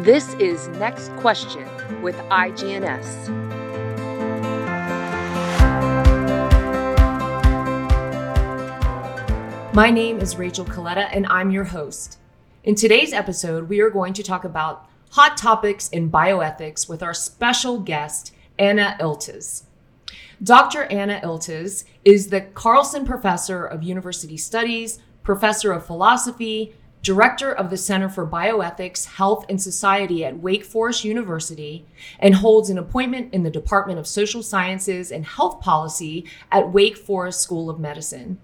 This is Next Question with IGNS. My name is Rachel Coletta, and I'm your host. In today's episode, we are going to talk about hot topics in bioethics with our special guest, Ana Iltis. Dr. Ana Iltis is the Carlson Professor of University Studies, Professor of Philosophy, Director of the Center for Bioethics, Health, and Society at Wake Forest University, and holds an appointment in the Department of Social Sciences and Health Policy at Wake Forest School of Medicine.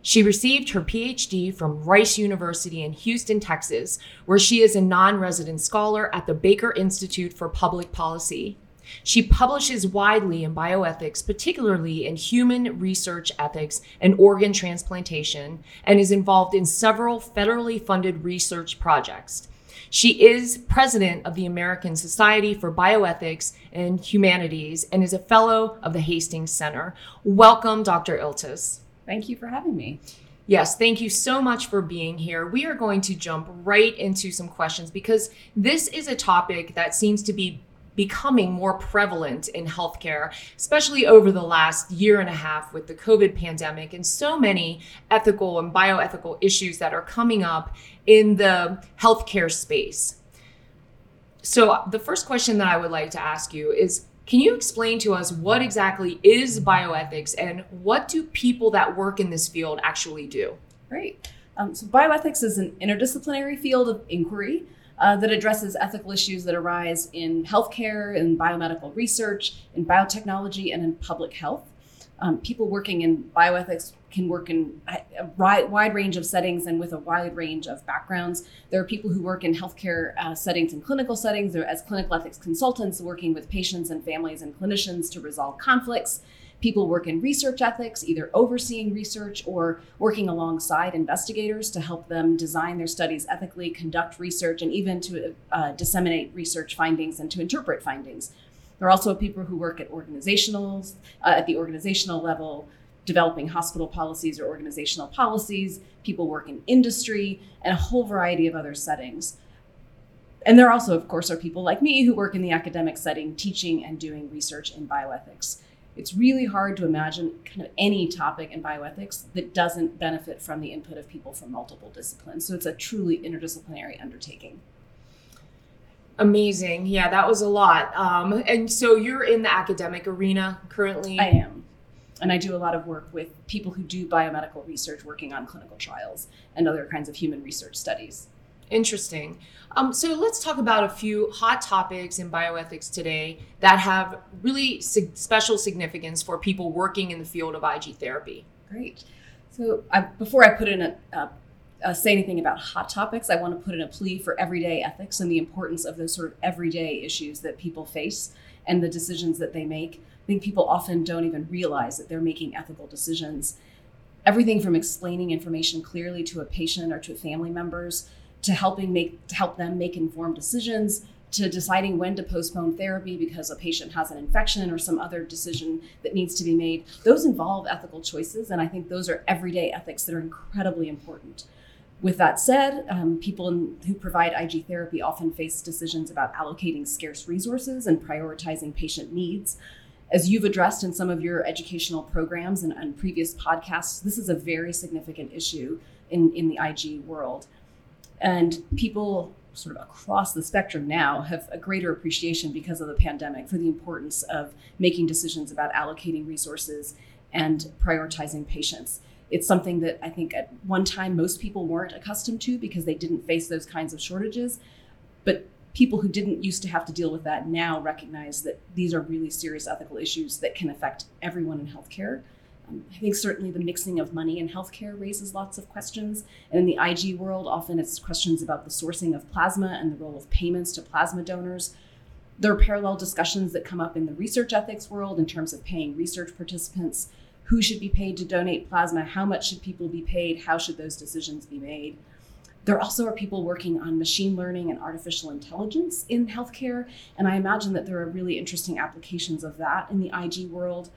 She received her PhD from Rice University in Houston, Texas, where she is a non resident scholar at the Baker Institute for Public Policy. She publishes widely in bioethics, particularly in human research ethics and organ transplantation, and is involved in several federally funded research projects. She is president of the American Society for Bioethics and Humanities and is a fellow of the Hastings Center. Welcome, Dr. Iltis. Thank you for having me. Yes, thank you so much for being here. We are going to jump right into some questions because this is a topic that seems to be becoming more prevalent in healthcare, especially over the last year and a half with the COVID pandemic and so many ethical and bioethical issues that are coming up in the healthcare space. So, the first question that I would like to ask you is can you explain to us what exactly is bioethics and what do people that work in this field actually do? Great. Um, so, bioethics is an interdisciplinary field of inquiry uh, that addresses ethical issues that arise in healthcare, in biomedical research, in biotechnology, and in public health. Um, people working in bioethics can work in a wide range of settings and with a wide range of backgrounds. There are people who work in healthcare uh, settings and clinical settings. They're as clinical ethics consultants working with patients and families and clinicians to resolve conflicts. People work in research ethics, either overseeing research or working alongside investigators to help them design their studies ethically, conduct research, and even to uh, disseminate research findings and to interpret findings. There are also people who work at organizational, uh, at the organizational level, developing hospital policies or organizational policies. People work in industry and a whole variety of other settings. And there also, of course, are people like me who work in the academic setting, teaching and doing research in bioethics. It's really hard to imagine kind of any topic in bioethics that doesn't benefit from the input of people from multiple disciplines. So it's a truly interdisciplinary undertaking. Amazing. Yeah, that was a lot. Um, and so you're in the academic arena currently? I am. And I do a lot of work with people who do biomedical research working on clinical trials and other kinds of human research studies. Interesting. Um, so let's talk about a few hot topics in bioethics today that have really sig- special significance for people working in the field of IG therapy. Great. So I, before I put in a, a uh, say anything about hot topics, I want to put in a plea for everyday ethics and the importance of those sort of everyday issues that people face and the decisions that they make. I think people often don't even realize that they're making ethical decisions. Everything from explaining information clearly to a patient or to family members to helping make to help them make informed decisions to deciding when to postpone therapy because a patient has an infection or some other decision that needs to be made. Those involve ethical choices, and I think those are everyday ethics that are incredibly important. With that said, um, people in, who provide IG therapy often face decisions about allocating scarce resources and prioritizing patient needs. As you've addressed in some of your educational programs and, and previous podcasts, this is a very significant issue in, in the IG world. And people sort of across the spectrum now have a greater appreciation because of the pandemic for the importance of making decisions about allocating resources and prioritizing patients it's something that I think at one time most people weren't accustomed to because they didn't face those kinds of shortages. But people who didn't used to have to deal with that now recognize that these are really serious ethical issues that can affect everyone in healthcare. I think certainly the mixing of money and healthcare raises lots of questions. And in the IG world, often it's questions about the sourcing of plasma and the role of payments to plasma donors. There are parallel discussions that come up in the research ethics world in terms of paying research participants who should be paid to donate plasma, how much should people be paid, how should those decisions be made. There also are people working on machine learning and artificial intelligence in healthcare, and I imagine that there are really interesting applications of that in the IG world.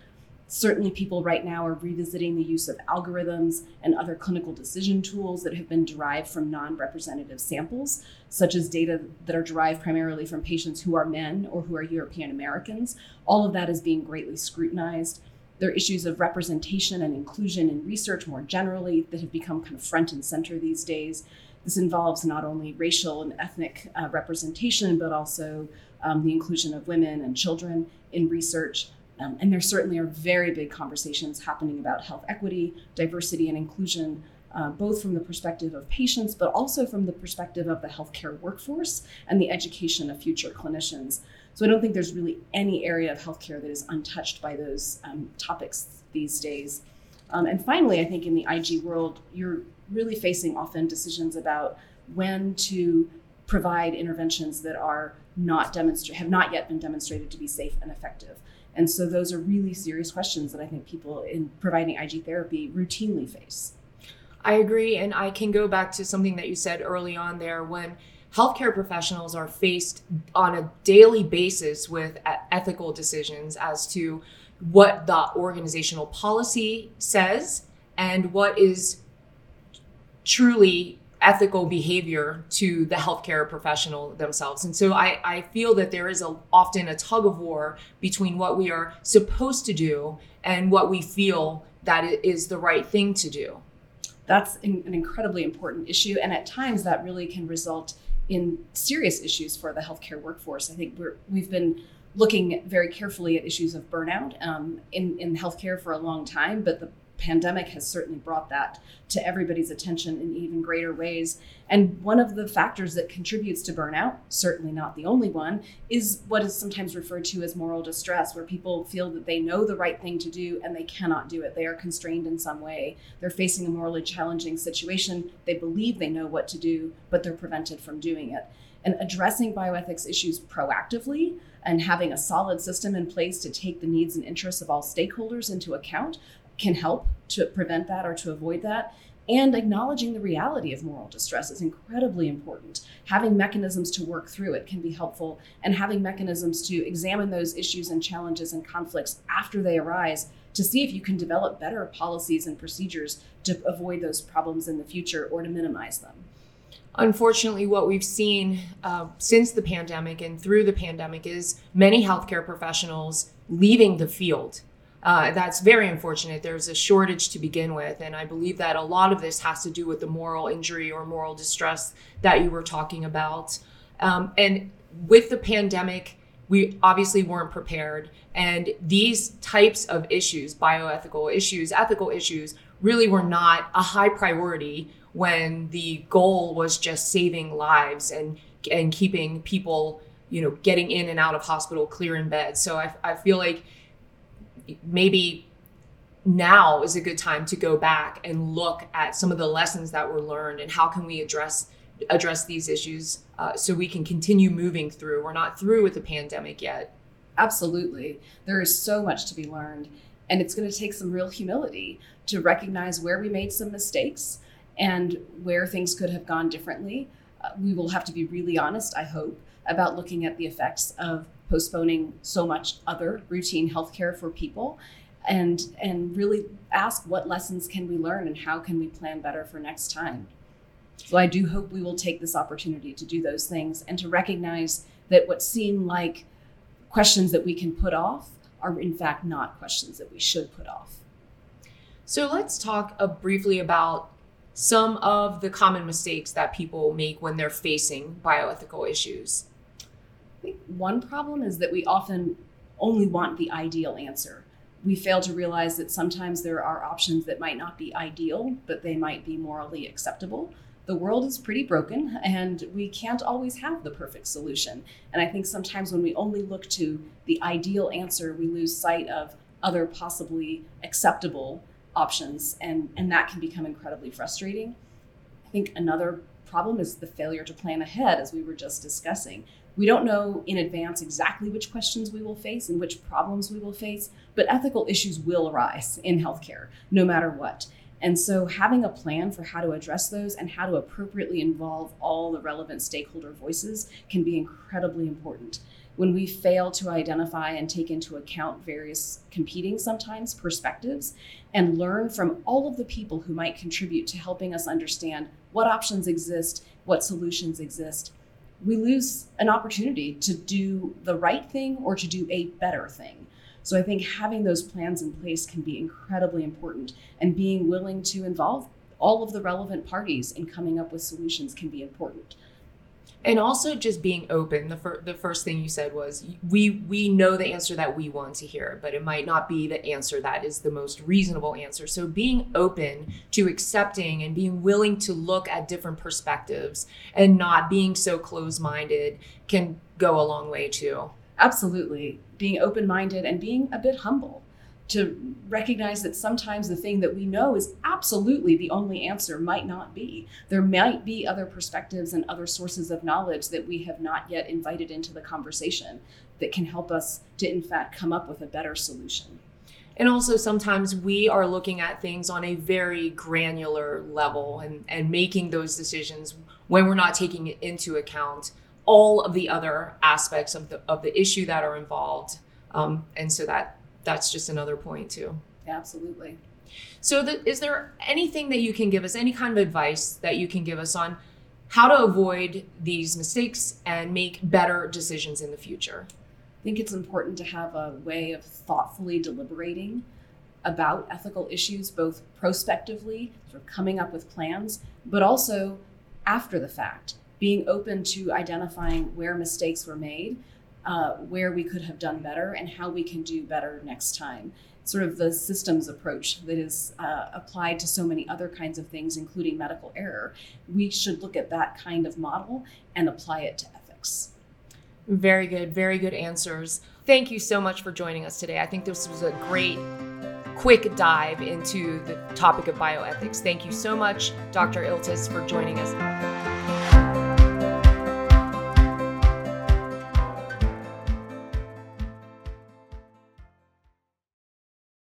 Certainly, people right now are revisiting the use of algorithms and other clinical decision tools that have been derived from non representative samples, such as data that are derived primarily from patients who are men or who are European Americans. All of that is being greatly scrutinized. There are issues of representation and inclusion in research more generally that have become kind of front and center these days. This involves not only racial and ethnic uh, representation, but also um, the inclusion of women and children in research. Um, and there certainly are very big conversations happening about health equity, diversity, and inclusion, uh, both from the perspective of patients, but also from the perspective of the healthcare workforce and the education of future clinicians. So I don't think there's really any area of healthcare that is untouched by those um, topics these days. Um, and finally, I think in the IG world, you're really facing often decisions about when to provide interventions that are not demonstrate have not yet been demonstrated to be safe and effective. And so those are really serious questions that I think people in providing IG therapy routinely face. I agree. And I can go back to something that you said early on there when healthcare professionals are faced on a daily basis with ethical decisions as to what the organizational policy says and what is truly ethical behavior to the healthcare professional themselves. And so I, I feel that there is a, often a tug of war between what we are supposed to do and what we feel that is the right thing to do. That's an incredibly important issue. And at times that really can result in serious issues for the healthcare workforce. I think we're, we've been looking very carefully at issues of burnout um, in, in healthcare for a long time, but the pandemic has certainly brought that to everybody's attention in even greater ways. And one of the factors that contributes to burnout, certainly not the only one, is what is sometimes referred to as moral distress, where people feel that they know the right thing to do and they cannot do it. They are constrained in some way. They're facing a morally challenging situation. They believe they know what to do, but they're prevented from doing it. And addressing bioethics issues proactively and having a solid system in place to take the needs and interests of all stakeholders into account can help to prevent that or to avoid that. And acknowledging the reality of moral distress is incredibly important. Having mechanisms to work through it can be helpful, and having mechanisms to examine those issues and challenges and conflicts after they arise to see if you can develop better policies and procedures to avoid those problems in the future or to minimize them. Unfortunately, what we've seen uh, since the pandemic and through the pandemic is many healthcare professionals leaving the field uh, that's very unfortunate. There's a shortage to begin with. And I believe that a lot of this has to do with the moral injury or moral distress that you were talking about. Um, and with the pandemic, we obviously weren't prepared. And these types of issues, bioethical issues, ethical issues, really were not a high priority when the goal was just saving lives and, and keeping people, you know, getting in and out of hospital clear in bed. So I, I feel like maybe now is a good time to go back and look at some of the lessons that were learned and how can we address address these issues uh, so we can continue moving through. We're not through with the pandemic yet. Absolutely. There is so much to be learned and it's going to take some real humility to recognize where we made some mistakes and where things could have gone differently. Uh, we will have to be really honest i hope about looking at the effects of postponing so much other routine healthcare for people and and really ask what lessons can we learn and how can we plan better for next time. So i do hope we will take this opportunity to do those things and to recognize that what seem like questions that we can put off are in fact not questions that we should put off. So let's talk uh, briefly about some of the common mistakes that people make when they're facing bioethical issues one problem is that we often only want the ideal answer. We fail to realize that sometimes there are options that might not be ideal, but they might be morally acceptable. The world is pretty broken, and we can't always have the perfect solution. And I think sometimes when we only look to the ideal answer, we lose sight of other possibly acceptable options, and, and that can become incredibly frustrating. I think another problem is the failure to plan ahead, as we were just discussing. We don't know in advance exactly which questions we will face and which problems we will face, but ethical issues will arise in healthcare, no matter what. And so, having a plan for how to address those and how to appropriately involve all the relevant stakeholder voices can be incredibly important. When we fail to identify and take into account various competing, sometimes, perspectives and learn from all of the people who might contribute to helping us understand what options exist, what solutions exist, we lose an opportunity to do the right thing or to do a better thing. So I think having those plans in place can be incredibly important, and being willing to involve all of the relevant parties in coming up with solutions can be important and also just being open the, fir- the first thing you said was we we know the answer that we want to hear but it might not be the answer that is the most reasonable answer. So being open to accepting and being willing to look at different perspectives and not being so closed-minded can go a long way too. Absolutely. Being open-minded and being a bit humble to recognize that sometimes the thing that we know is absolutely the only answer might not be. There might be other perspectives and other sources of knowledge that we have not yet invited into the conversation that can help us to, in fact, come up with a better solution. And also, sometimes we are looking at things on a very granular level and, and making those decisions when we're not taking into account all of the other aspects of the, of the issue that are involved. Um, and so that that's just another point too. Absolutely. So, the, is there anything that you can give us, any kind of advice that you can give us on how to avoid these mistakes and make better decisions in the future? I think it's important to have a way of thoughtfully deliberating about ethical issues, both prospectively, sort of coming up with plans, but also after the fact, being open to identifying where mistakes were made, uh, where we could have done better and how we can do better next time. Sort of the systems approach that is uh, applied to so many other kinds of things, including medical error. We should look at that kind of model and apply it to ethics. Very good, very good answers. Thank you so much for joining us today. I think this was a great quick dive into the topic of bioethics. Thank you so much, Dr. Iltis, for joining us.